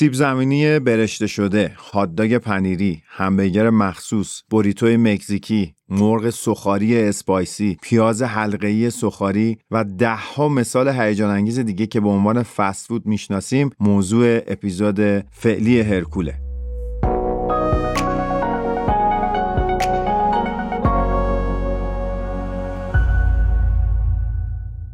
سیب زمینی برشته شده، هاتداگ پنیری، همبرگر مخصوص، بوریتوی مکزیکی، مرغ سخاری اسپایسی، پیاز حلقه‌ای سخاری و دهها مثال هیجان انگیز دیگه که به عنوان فست فود می‌شناسیم موضوع اپیزود فعلی هرکوله.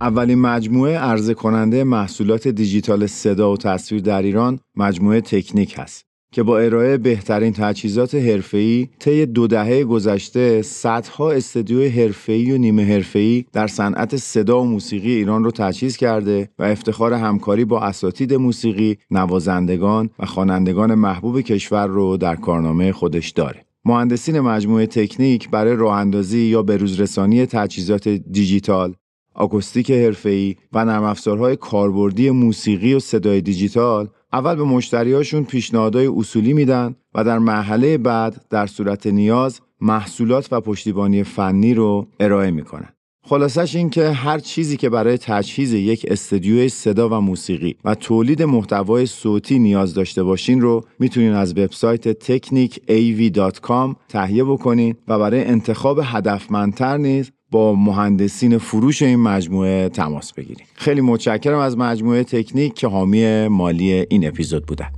اولین مجموعه عرضه کننده محصولات دیجیتال صدا و تصویر در ایران مجموعه تکنیک هست که با ارائه بهترین تجهیزات حرفه‌ای طی دو دهه گذشته صدها استدیو حرفه‌ای و نیمه حرفه‌ای در صنعت صدا و موسیقی ایران رو تجهیز کرده و افتخار همکاری با اساتید موسیقی، نوازندگان و خوانندگان محبوب کشور رو در کارنامه خودش داره. مهندسین مجموعه تکنیک برای راه اندازی یا بروزرسانی تجهیزات دیجیتال آکوستیک حرفه‌ای و نرم افزارهای کاربردی موسیقی و صدای دیجیتال اول به مشتریاشون پیشنهادهای اصولی میدن و در مرحله بعد در صورت نیاز محصولات و پشتیبانی فنی رو ارائه می‌کنن. خلاصش این که هر چیزی که برای تجهیز یک استدیوی صدا و موسیقی و تولید محتوای صوتی نیاز داشته باشین رو می‌تونین از وبسایت technicav.com تهیه بکنین و برای انتخاب هدفمندتر نیز با مهندسین فروش این مجموعه تماس بگیریم. خیلی متشکرم از مجموعه تکنیک که حامی مالی این اپیزود بودن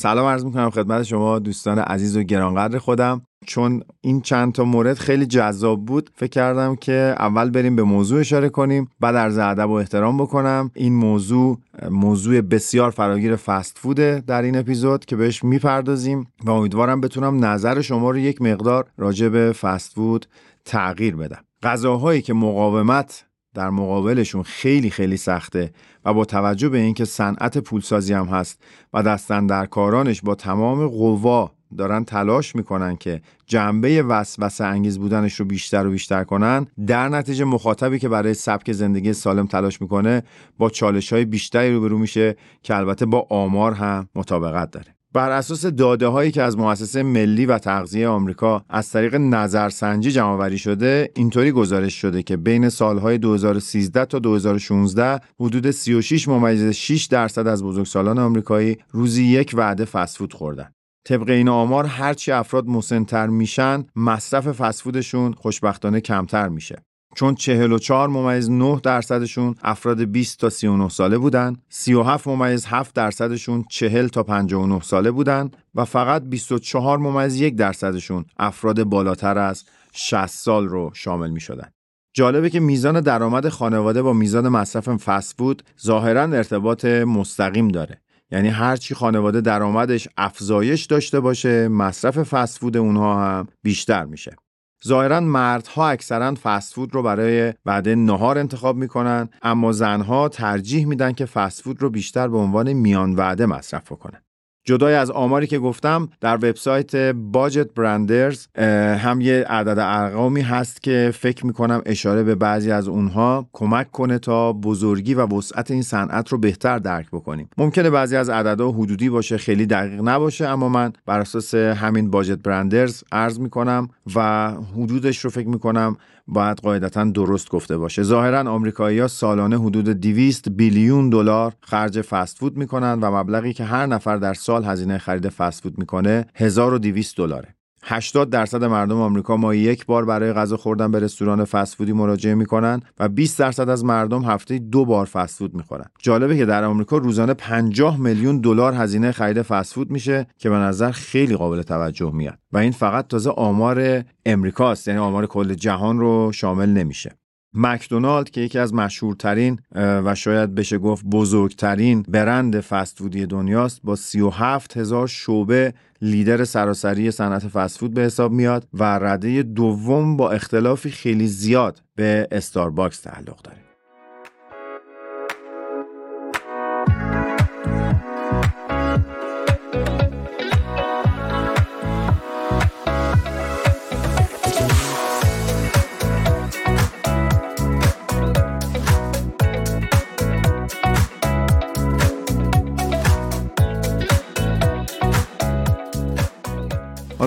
سلام عرض می‌کنم خدمت شما دوستان عزیز و گرانقدر خودم. چون این چند تا مورد خیلی جذاب بود فکر کردم که اول بریم به موضوع اشاره کنیم بعد عرض ادب و احترام بکنم. این موضوع موضوع بسیار فراگیر فست فوده در این اپیزود که بهش می‌پردازیم و امیدوارم بتونم نظر شما رو یک مقدار راجع به فست فود تغییر بدم. غذاهایی که مقاومت در مقابلشون خیلی خیلی سخته و با توجه به اینکه صنعت پولسازی هم هست و دستن در کارانش با تمام قوا دارن تلاش می‌کنن که جنبه وسوسه انگیز بودنش رو بیشتر و بیشتر کنن در نتیجه مخاطبی که برای سبک زندگی سالم تلاش می‌کنه با چالش های بیشتری روبرو میشه که البته با آمار هم مطابقت داره. بر اساس داده هایی که از مؤسسه ملی و تغذیه آمریکا از طریق نظرسنجی جمعآوری شده اینطوری گزارش شده که بین سالهای 2013 تا 2016 حدود 36 ممیز 6 درصد از بزرگسالان آمریکایی روزی یک وعده فسفود خوردن. طبق این آمار هرچی افراد مسنتر میشن مصرف فسفودشون خوشبختانه کمتر میشه. چون 44 ممیز 9 درصدشون افراد 20 تا 39 ساله بودن 37 ممیز 7 درصدشون 40 تا 59 ساله بودن و فقط 24 ممیز 1 درصدشون افراد بالاتر از 60 سال رو شامل می شدن. جالبه که میزان درآمد خانواده با میزان مصرف فسفود ظاهرا ارتباط مستقیم داره یعنی هرچی خانواده درآمدش افزایش داشته باشه مصرف فسفود اونها هم بیشتر میشه ظاهرا مردها اکثرا فسفود رو برای وعده نهار انتخاب می‌کنن اما زنها ترجیح میدن که فسفود رو بیشتر به عنوان میان وعده مصرف کنن جدای از آماری که گفتم در وبسایت باجت برندرز هم یه عدد ارقامی هست که فکر می‌کنم اشاره به بعضی از اونها کمک کنه تا بزرگی و وسعت این صنعت رو بهتر درک بکنیم. ممکنه بعضی از عددها حدودی باشه خیلی دقیق نباشه اما من بر اساس همین باجت برندرز عرض می‌کنم و حدودش رو فکر می‌کنم باید قاعدتا درست گفته باشه. ظاهرا آمریکایی‌ها سالانه حدود 200 بیلیون دلار خرج فست فود می‌کنن و مبلغی که هر نفر در سال هزینه خرید فست فود می‌کنه 1200 دلاره. 80 درصد مردم آمریکا ما یک بار برای غذا خوردن به رستوران فسفودی مراجعه می‌کنن و 20 درصد از مردم هفته دو بار فسفود می‌خورن. جالبه که در آمریکا روزانه 50 میلیون دلار هزینه خرید فسفود میشه که به نظر خیلی قابل توجه میاد و این فقط تازه آمار امریکاست یعنی آمار کل جهان رو شامل نمیشه. مکدونالد که یکی از مشهورترین و شاید بشه گفت بزرگترین برند فستفودی دنیاست با 37 هزار شعبه لیدر سراسری صنعت فستفود به حساب میاد و رده دوم با اختلافی خیلی زیاد به استارباکس تعلق داره.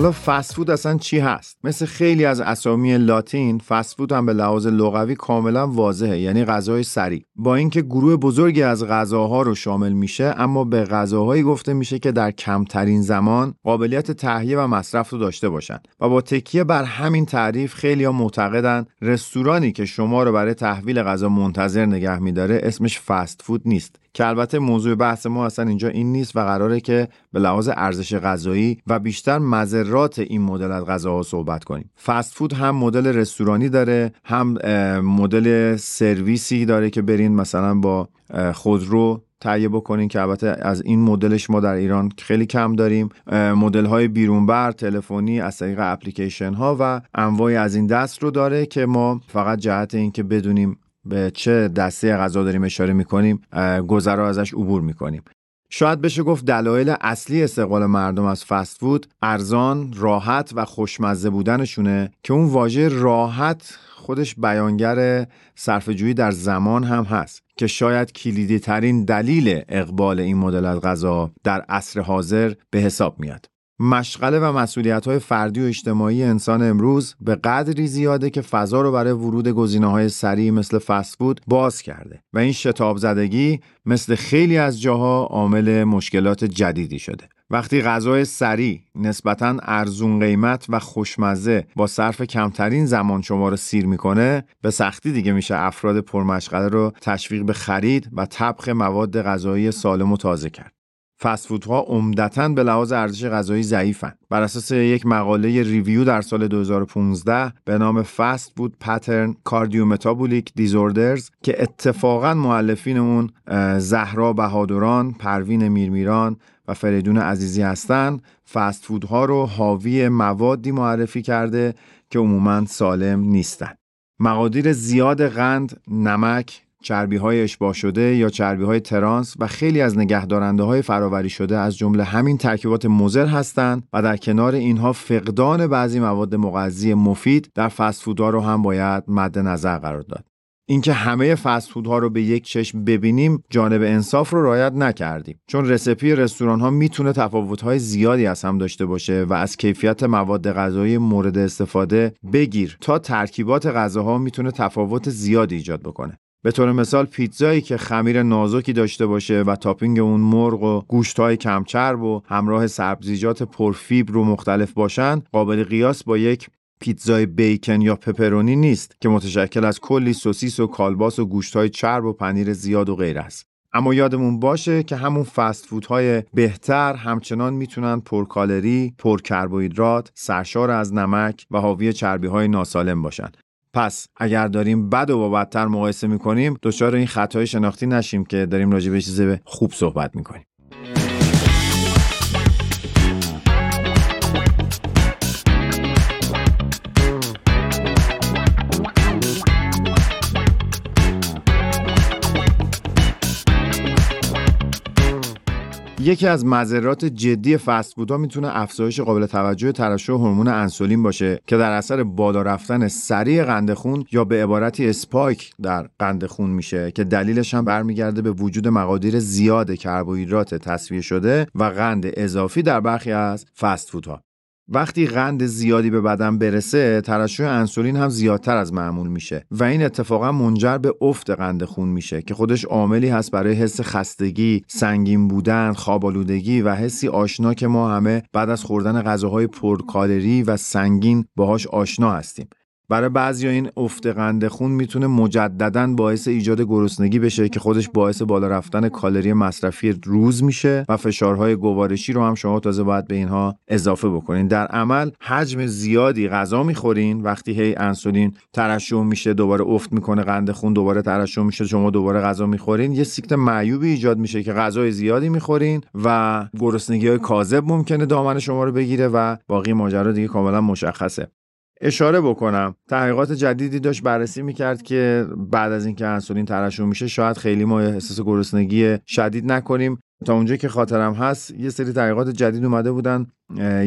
حالا فست فود اصلا چی هست؟ مثل خیلی از اسامی لاتین فست فود هم به لحاظ لغوی کاملا واضحه یعنی غذای سریع. با اینکه گروه بزرگی از غذاها رو شامل میشه اما به غذاهایی گفته میشه که در کمترین زمان قابلیت تهیه و مصرف رو داشته باشن. و با تکیه بر همین تعریف خیلی ها معتقدن رستورانی که شما رو برای تحویل غذا منتظر نگه میداره اسمش فست فود نیست. که البته موضوع بحث ما اصلا اینجا این نیست و قراره که به لحاظ ارزش غذایی و بیشتر مذرات این مدل از غذاها صحبت کنیم. فست فود هم مدل رستورانی داره هم مدل سرویسی داره که برین مثلا با خودرو تهیه بکنین که البته از این مدلش ما در ایران خیلی کم داریم. مدل های بیرونبر تلفنی از طریق اپلیکیشن ها و انواعی از این دست رو داره که ما فقط جهت اینکه بدونیم به چه دسته غذا داریم اشاره می‌کنیم گذرا ازش عبور می‌کنیم شاید بشه گفت دلایل اصلی استقبال مردم از فست فود ارزان، راحت و خوشمزه بودنشونه که اون واژه راحت خودش بیانگر صرفه‌جویی در زمان هم هست که شاید کلیدی ترین دلیل اقبال این مدل از غذا در عصر حاضر به حساب میاد. مشغله و مسئولیت های فردی و اجتماعی انسان امروز به قدری زیاده که فضا رو برای ورود گزینه های سریع مثل فست فود باز کرده و این شتاب زدگی مثل خیلی از جاها عامل مشکلات جدیدی شده. وقتی غذای سریع نسبتا ارزون قیمت و خوشمزه با صرف کمترین زمان شما رو سیر می‌کنه به سختی دیگه میشه افراد پرمشغله رو تشویق به خرید و طبخ مواد غذایی سالم و تازه کرد. فست فودها عمدتا به لحاظ ارزش غذایی ضعیفن. بر اساس یک مقاله review در سال 2015 به نام Fast Food Pattern Cardiometabolic Disorders که اتفاقا مؤلفین اون زهرا بهادران، پروین میرمیران و فریدون عزیزی هستند فست فودها رو حاوی موادی معرفی کرده که عموما سالم نیستند. مقادیر زیاد قند، نمک، چربی های اشباع شده یا چربی های ترانس و خیلی از نگهدارنده های فراوری شده از جمله همین ترکیبات مضر هستند و در کنار اینها فقدان بعضی مواد مغذی مفید در فست فودها رو هم باید مد نظر قرار داد. اینکه همه فست ها رو به یک چشم ببینیم جانب انصاف رو رعایت نکردیم چون رسپی رستوران ها می‌تونه تفاوت های زیادی از هم داشته باشه و از کیفیت مواد غذایی مورد استفاده بگیر تا ترکیبات غذاها می‌تونه تفاوت زیادی ایجاد بکنه به طور مثال پیتزایی که خمیر نازکی داشته باشه و تاپینگ اون مرغ و گوشت های کمچرب و همراه سبزیجات پرفیبر و مختلف باشن قابل قیاس با یک پیتزای بیکن یا پپرونی نیست که متشکل از کلی سوسیس و کالباس و گوشتهای چرب و پنیر زیاد و غیر است. اما یادمون باشه که همون فست فودهای بهتر همچنان می‌تونن پرکالری، پرکربوهیدرات، سرشار از نمک و حاوی چربی های ناسالم باشن. پس اگر داریم بد و با بدتر مقایسه می‌کنیم دچار این خطای شناختی نشیم که داریم راجع به چیز خوب صحبت می‌کنیم. یکی از مضرات جدی فست فودها می‌تونه افزایش قابل توجه ترشح هورمون انسولین باشه که در اثر بالا رفتن سریع قند خون یا به عبارتی spike در قند خون میشه که دلیلش هم برمیگرده به وجود مقادیر زیاد کربوهیدرات تصفیه شده و قند اضافی در برخی از فست فودها وقتی قند زیادی به بدن برسه ترشح انسولین هم زیادتر از معمول میشه و این اتفاقا منجر به افت قند خون میشه که خودش عاملی هست برای حس خستگی، سنگین بودن، خوابالودگی و حسی آشنا که ما همه بعد از خوردن غذاهای پرکالری و سنگین باهاش آشنا هستیم. برای بعضی این افت قند خون می‌تونه مجددا باعث ایجاد گرسنگی بشه که خودش باعث بالا رفتن کالری مصرفی روز میشه و فشارهای گوارشی رو هم شما تازه باید به اینها اضافه بکنین. در عمل حجم زیادی غذا می‌خورین. وقتی هی انسولین ترشح میشه دوباره افت می‌کنه قند خون دوباره ترشح میشه شما دوباره غذا می‌خورین یه سیکت معیوبی ایجاد میشه که غذای زیادی می‌خورین و گرسنگی های کاذب ممکنه دامن شما رو بگیره و باقی ماجرا دیگه کاملا مشخصه. اشاره بکنم. تحقیقات جدیدی داشت بررسی می‌کرد که بعد از اینکه انسولین ترشح میشه شاید خیلی ما احساس گرسنگی شدید نکنیم. تا اونجا که خاطرم هست یه سری تحقیقات جدید اومده بودن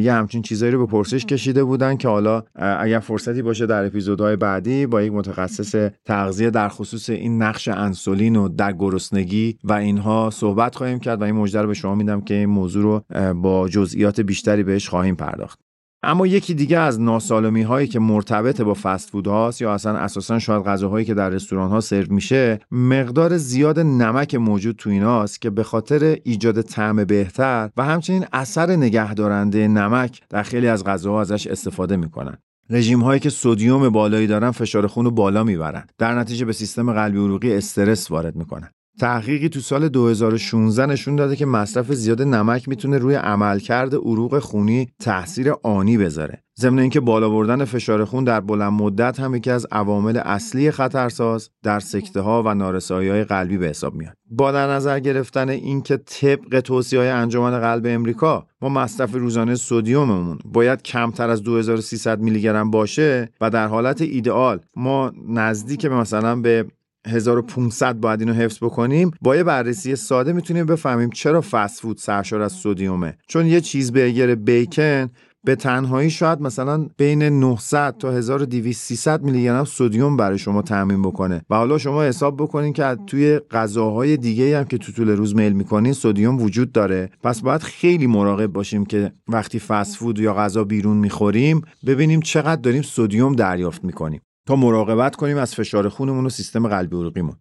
یه همچین چیزایی رو به پرسش کشیده بودن که حالا اگر فرصتی باشه در اپیزودهای بعدی با یک متخصص تغذیه در خصوص این نقش انسولین و در گرسنگی و اینها صحبت خواهیم کرد و این مژده رو به شما میدم که این موضوع رو با جزئیات بیشتری بهش خواهیم پرداخت. اما یکی دیگه از ناسالمی هایی که مرتبط با فست فود هاست یا اصلا اساسا شاید غذاهایی که در رستوران ها سرو میشه مقدار زیاد نمک موجود تو ایناست که به خاطر ایجاد طعم بهتر و همچنین اثر نگهدارنده نمک در خیلی از غذاها ازش استفاده می‌کنن. رژیم هایی که سودیوم بالایی دارن فشار خون رو بالا می‌برن. در نتیجه به سیستم قلبی عروقی استرس وارد می‌کنن. تحقیقی تو سال 2016 نشون داده که مصرف زیاد نمک می‌تونه روی عملکرد عروق خونی تاثیر آنی بذاره. ضمن اینکه بالا بردن فشار خون در بلند مدت هم یکی از عوامل اصلی خطرساز در سکته ها و نارسایی های قلبی به حساب میاد. با در نظر گرفتن اینکه طبق توصیه های انجمن قلب امریکا ما مصرف روزانه سدیوممون باید کمتر از 2300 میلی گرم باشه و در حالت ایدئال ما نزدیک به مثلا به 1500 باید اینو حفظ بکنیم. با یه بررسی ساده می‌تونیم بفهمیم چرا فست فود سرشار از سدیومه. چون یه چیز برگر بیکن به تنهایی شاید مثلا بین 900 تا 1200 300 میلی گرم سدیم برای شما تامین بکنه. و حالا شما حساب بکنین که توی غذاهای دیگه هم که تو طول روز میل می‌کنین سدیم وجود داره. پس باید خیلی مراقب باشیم که وقتی فست فود یا غذا بیرون می‌خوریم ببینیم چقدر داریم سدیم دریافت می‌کنیم. تا مراقبت کنیم از فشار خونمون و سیستم قلبی عروقیمون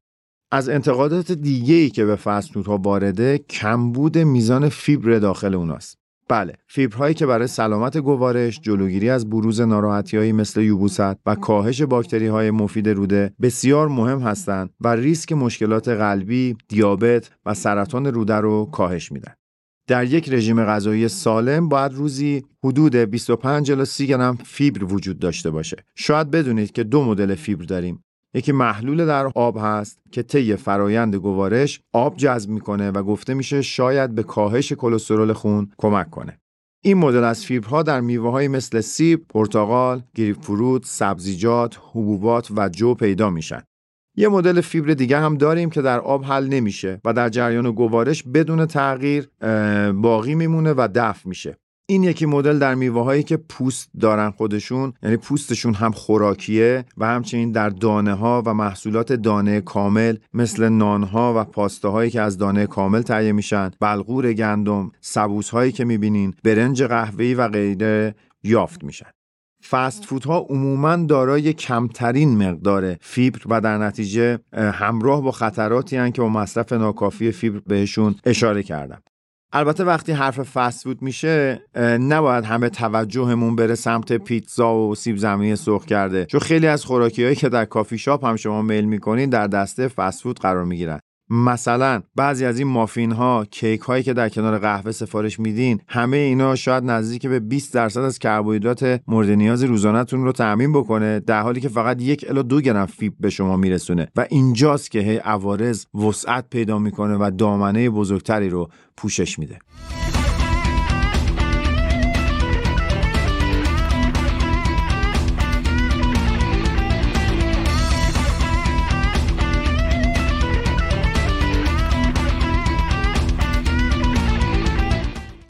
از انتقادات دیگه ای که به ها وارده کمبود میزان فیبر داخل اوناست بله فیبرهایی که برای سلامت گوارش جلوگیری از بروز ناراحتیهایی مثل یوبوست و کاهش باکتری های مفید روده بسیار مهم هستند و ریسک مشکلات قلبی، دیابت و سرطان روده رو کاهش میدن. در یک رژیم غذایی سالم باید روزی حدود 25 الی 30 گرم فیبر وجود داشته باشه. شاید بدونید که دو مدل فیبر داریم. یکی محلول در آب هست که طی فرایند گوارش آب جذب می‌کنه و گفته میشه شاید به کاهش کلسترول خون کمک کنه. این مدل از فیبرها در میوه مثل سیب، پرتقال، گریپفروت، سبزیجات، حبوبات و جو پیدا میشن. یه مدل فیبر دیگه هم داریم که در آب حل نمیشه و در جریان گوارش بدون تغییر باقی میمونه و دفع میشه. این یکی مدل در میوه هایی که پوست دارن خودشون یعنی پوستشون هم خوراکیه و همچنین در دانه ها و محصولات دانه کامل مثل نان ها و پاستاهایی که از دانه کامل تهیه میشن بلغور گندم سبوس هایی که می‌بینین برنج قهوه‌ای و غیره یافت میشن. فست فودها عموما دارای کمترین مقدار فیبر و در نتیجه همراه با خطراتی هن که با مصرف ناکافی فیبر بهشون اشاره کردم. البته وقتی حرف فست فود میشه نباید همه توجهمون بره سمت پیتزا و سیب زمینی سرخ کرده. چون خیلی از خوراکی هایی که در کافی شاپ هم شما میل می‌کنین در دسته فست فود قرار می‌گیرن. مثلا بعضی از این مافین ها کیک هایی که در کنار قهوه سفارش میدین همه اینا شاید نزدیک به 20 درصد از کربوهیدرات مورد نیاز روزانهتون رو تامین بکنه در حالی که فقط یک الا دو گرم فیب به شما میرسونه. و اینجاست که هی عوارض وسعت پیدا می‌کنه و دامنه بزرگتری رو پوشش میده.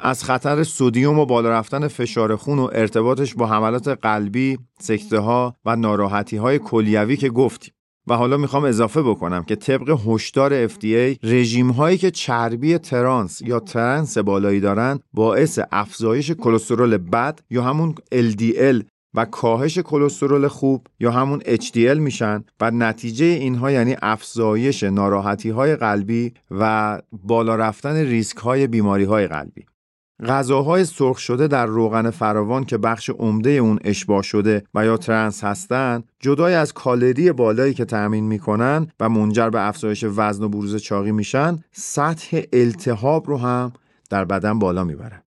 از خطر سودیوم و بالا رفتن فشار خون و ارتباطش با حملات قلبی، سکته ها و ناراحتی های کلیوی که گفتیم. و حالا می‌خوام اضافه بکنم که طبق هشدار FDA رژیم هایی که چربی ترانس یا trans بالایی دارن باعث افزایش کلسترول بد یا همون LDL و کاهش کلسترول خوب یا همون HDL میشن و نتیجه اینها یعنی افزایش ناراحتی های قلبی و بالا رفتن ریسک های بیماری های قلبی غذاهای سرخ شده در روغن فراوان که بخش عمده اون اشباع شده و یا trans هستند جدای از کالری بالایی که تأمین می‌کنن و منجر به افزایش وزن و بروز چاقی میشن سطح التهاب رو هم در بدن بالا می‌برن.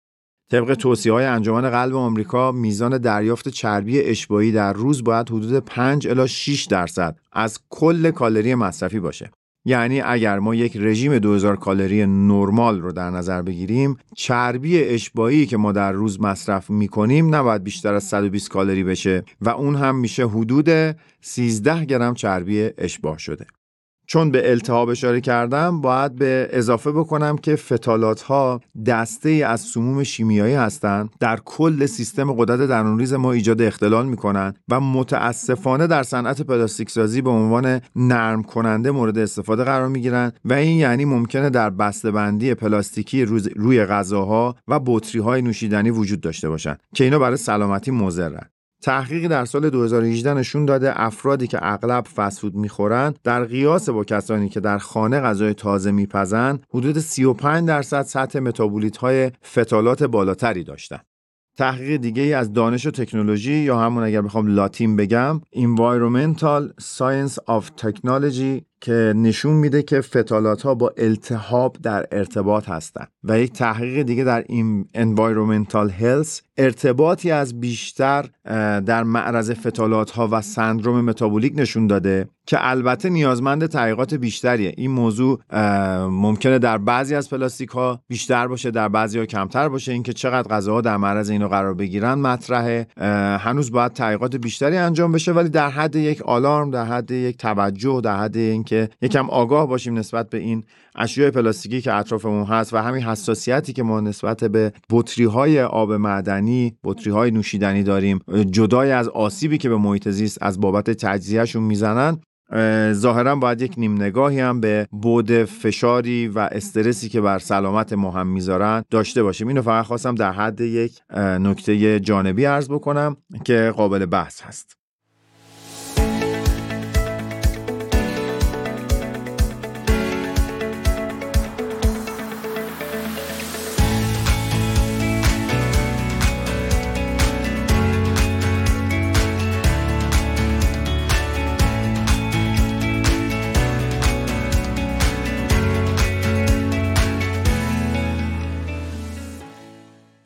طبق توصیه های انجمن قلب آمریکا میزان دریافت چربی اشباعی در روز باید حدود 5 الی 6 درصد از کل کالری مصرفی باشه. یعنی اگر ما یک رژیم 2000 کالری نرمال رو در نظر بگیریم چربی اشباعی که ما در روز مصرف می‌کنیم نباید بیشتر از 120 کالری بشه و اون هم میشه حدود 13 گرم چربی اشباع شده. چون به التهاب اشاره کردم باید به اضافه بکنم که فتالات ها دسته از سموم شیمیایی هستند. در کل سیستم قدرت درونریز ما ایجاد اختلال می‌کنن و متاسفانه در صنعت پلاستیک سازی به عنوان نرم کننده مورد استفاده قرار می‌گیرن و این یعنی ممکنه در بندی پلاستیکی روی غذاها و بطری های نوشیدنی وجود داشته باشند که اینا برای سلامتی مضرن. تحقیقی در سال 2018 نشون داده افرادی که اغلب فسفود می‌خورن در قیاس با کسانی که در خانه غذای تازه میپزن حدود 35 درصد سطح متابولیت های فتالات بالاتری داشتن. تحقیق دیگه ای از دانش و تکنولوژی یا همون اگر بخوام لاتین بگم Environmental Science of Technology که نشون میده که فتالات ها با التهاب در ارتباط هستند و یک تحقیق دیگه در این Environmental Health ارتباطی از بیشتر در معرض فتالات ها و سندروم متابولیک نشون داده که البته نیازمند تحقیقات بیشتریه. این موضوع ممکنه در بعضی از پلاستیک ها بیشتر باشه در بعضی ها کمتر باشه. اینکه چقدر غذاها در معرض اینو قرار بگیرن مطرحه. هنوز باید تحقیقات بیشتری انجام بشه ولی در حد یک آلارم در حد یک توجه در حد اینکه یکم آگاه باشیم نسبت به این اشیاء پلاستیکی که اطرافمون هست و همین حساسیتی که ما نسبت به بطری های آب معدنی بطری های نوشیدنی داریم جدای از آسیبی که به محیط زیست از بابت تجزیهشون می‌زنن ظاهرا باید یک نیم نگاهی هم به بود فشاری و استرسی که بر سلامت ما هم می‌ذارن داشته باشیم. اینو فقط خواستم در حد یک نکته جانبی عرض بکنم که قابل بحث هست.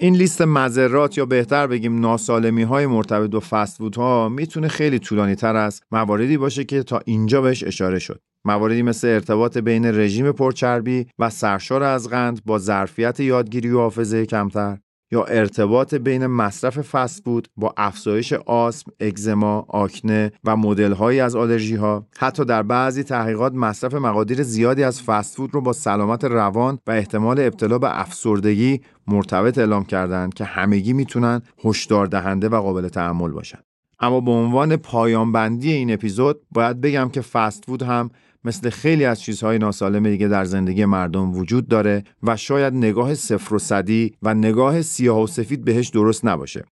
این لیست مذرات یا بهتر بگیم ناسالمی های مرتبط با فست ها می‌تونه خیلی طولانی تر از مواردی باشه که تا اینجا بهش اشاره شد. مواردی مثل ارتباط بین رژیم پرچربی و سرشار از قند با ظرفیت یادگیری و حافظه کمتر یا ارتباط بین مصرف فست فود با افزایش آسم، اگزما، آکنه و مدل‌هایی از آلرژی ها حتی در بعضی تحقیقات مصرف مقادیر زیادی از فست فود رو با سلامت روان و احتمال ابتلا به افسردگی مرتبط اعلام کردند که همگی می‌تونن هشدار دهنده و قابل تأمل باشن. اما به عنوان پایان بندی این اپیزود باید بگم که فست فود هم مثل خیلی از چیزهای ناسالم دیگه در زندگی مردم وجود داره و شاید نگاه صفر و صدی و نگاه سیاه و سفید بهش درست نباشه.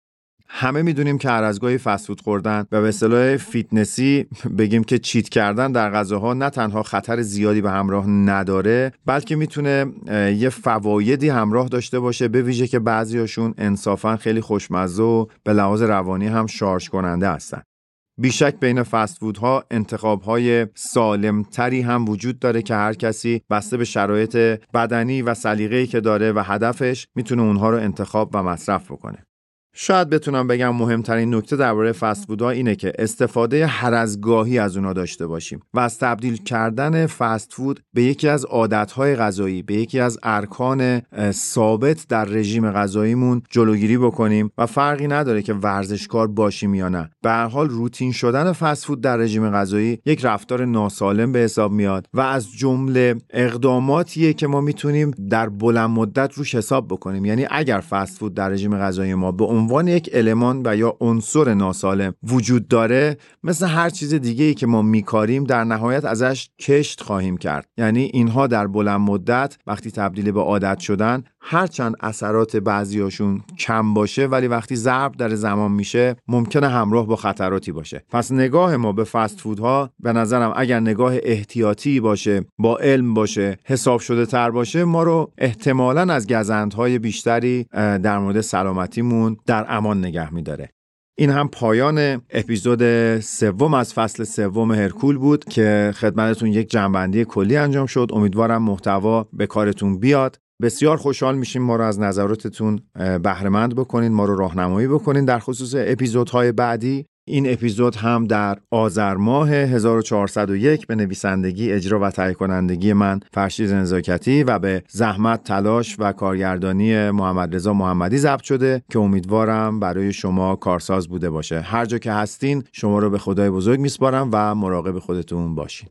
همه می‌دونیم که هر از گاهی فست فود خوردن و به اصطلاح فیتنسی بگیم که cheat کردن در غذاها نه تنها خطر زیادی به همراه نداره بلکه می‌تونه یه فوایدی همراه داشته باشه به ویژه که بعضیاشون انصافا خیلی خوشمزه و به لحاظ روانی هم شارژ کننده هستن. بیشک بین فست ها انتخاب های سالم تری هم وجود داره که هر کسی بسته به شرایط بدنی و سلیقه‌ای که داره و هدفش می‌تونه اونها رو انتخاب و مصرف بکنه. شاید بتونم بگم مهمترین نکته درباره فست فودها اینه که استفاده هر از گاهی از اونا داشته باشیم و از تبدیل کردن فست فود به یکی از عادتهای غذایی به یکی از ارکان ثابت در رژیم غذاییمون جلوگیری بکنیم و فرقی نداره که ورزشکار باشیم یا نه. به هر حال روتین شدن فست فود در رژیم غذایی یک رفتار ناسالم به حساب میاد و از جمله اقداماتیه که ما می‌تونیم در بلند مدت روش حساب بکنیم. یعنی اگر فست فود در رژیم غذایی ما به عنوان یک المان و یا عنصر ناسالم وجود داره مثل هر چیز دیگه ای که ما میکاریم در نهایت ازش کشت خواهیم کرد. یعنی اینها در بلند مدت وقتی تبدیل به عادت شدن هرچند اثرات بعضیاشون کم باشه ولی وقتی ضرب در زمان میشه ممکنه همراه با خطراتی باشه. پس نگاه ما به فست فودها به نظرم اگر نگاه احتیاطی باشه با علم باشه حساب شده تر باشه ما رو احتمالا از گزندهای بیشتری در مورد سلامتیمون در امان نگه میداره. این هم پایان اپیزود سوم از فصل سوم هرکول بود که خدمتتون یک جنبندی کلی انجام شد. امیدوارم محتوا به کارتون بیاد. بسیار خوشحال میشیم ما رو از نظراتتون بهرهمند بکنین ما رو راهنمایی بکنین. در خصوص اپیزودهای بعدی این اپیزود هم در آذر ماه 1401 به نویسندگی اجرا و تهیه کنندگی من فرشید نزاکتی و به زحمت تلاش و کارگردانی محمد رضا محمدی ضبط شده که امیدوارم برای شما کارساز بوده باشه. هر جا که هستین شما رو به خدای بزرگ میسپارم و مراقب خودتون باشین.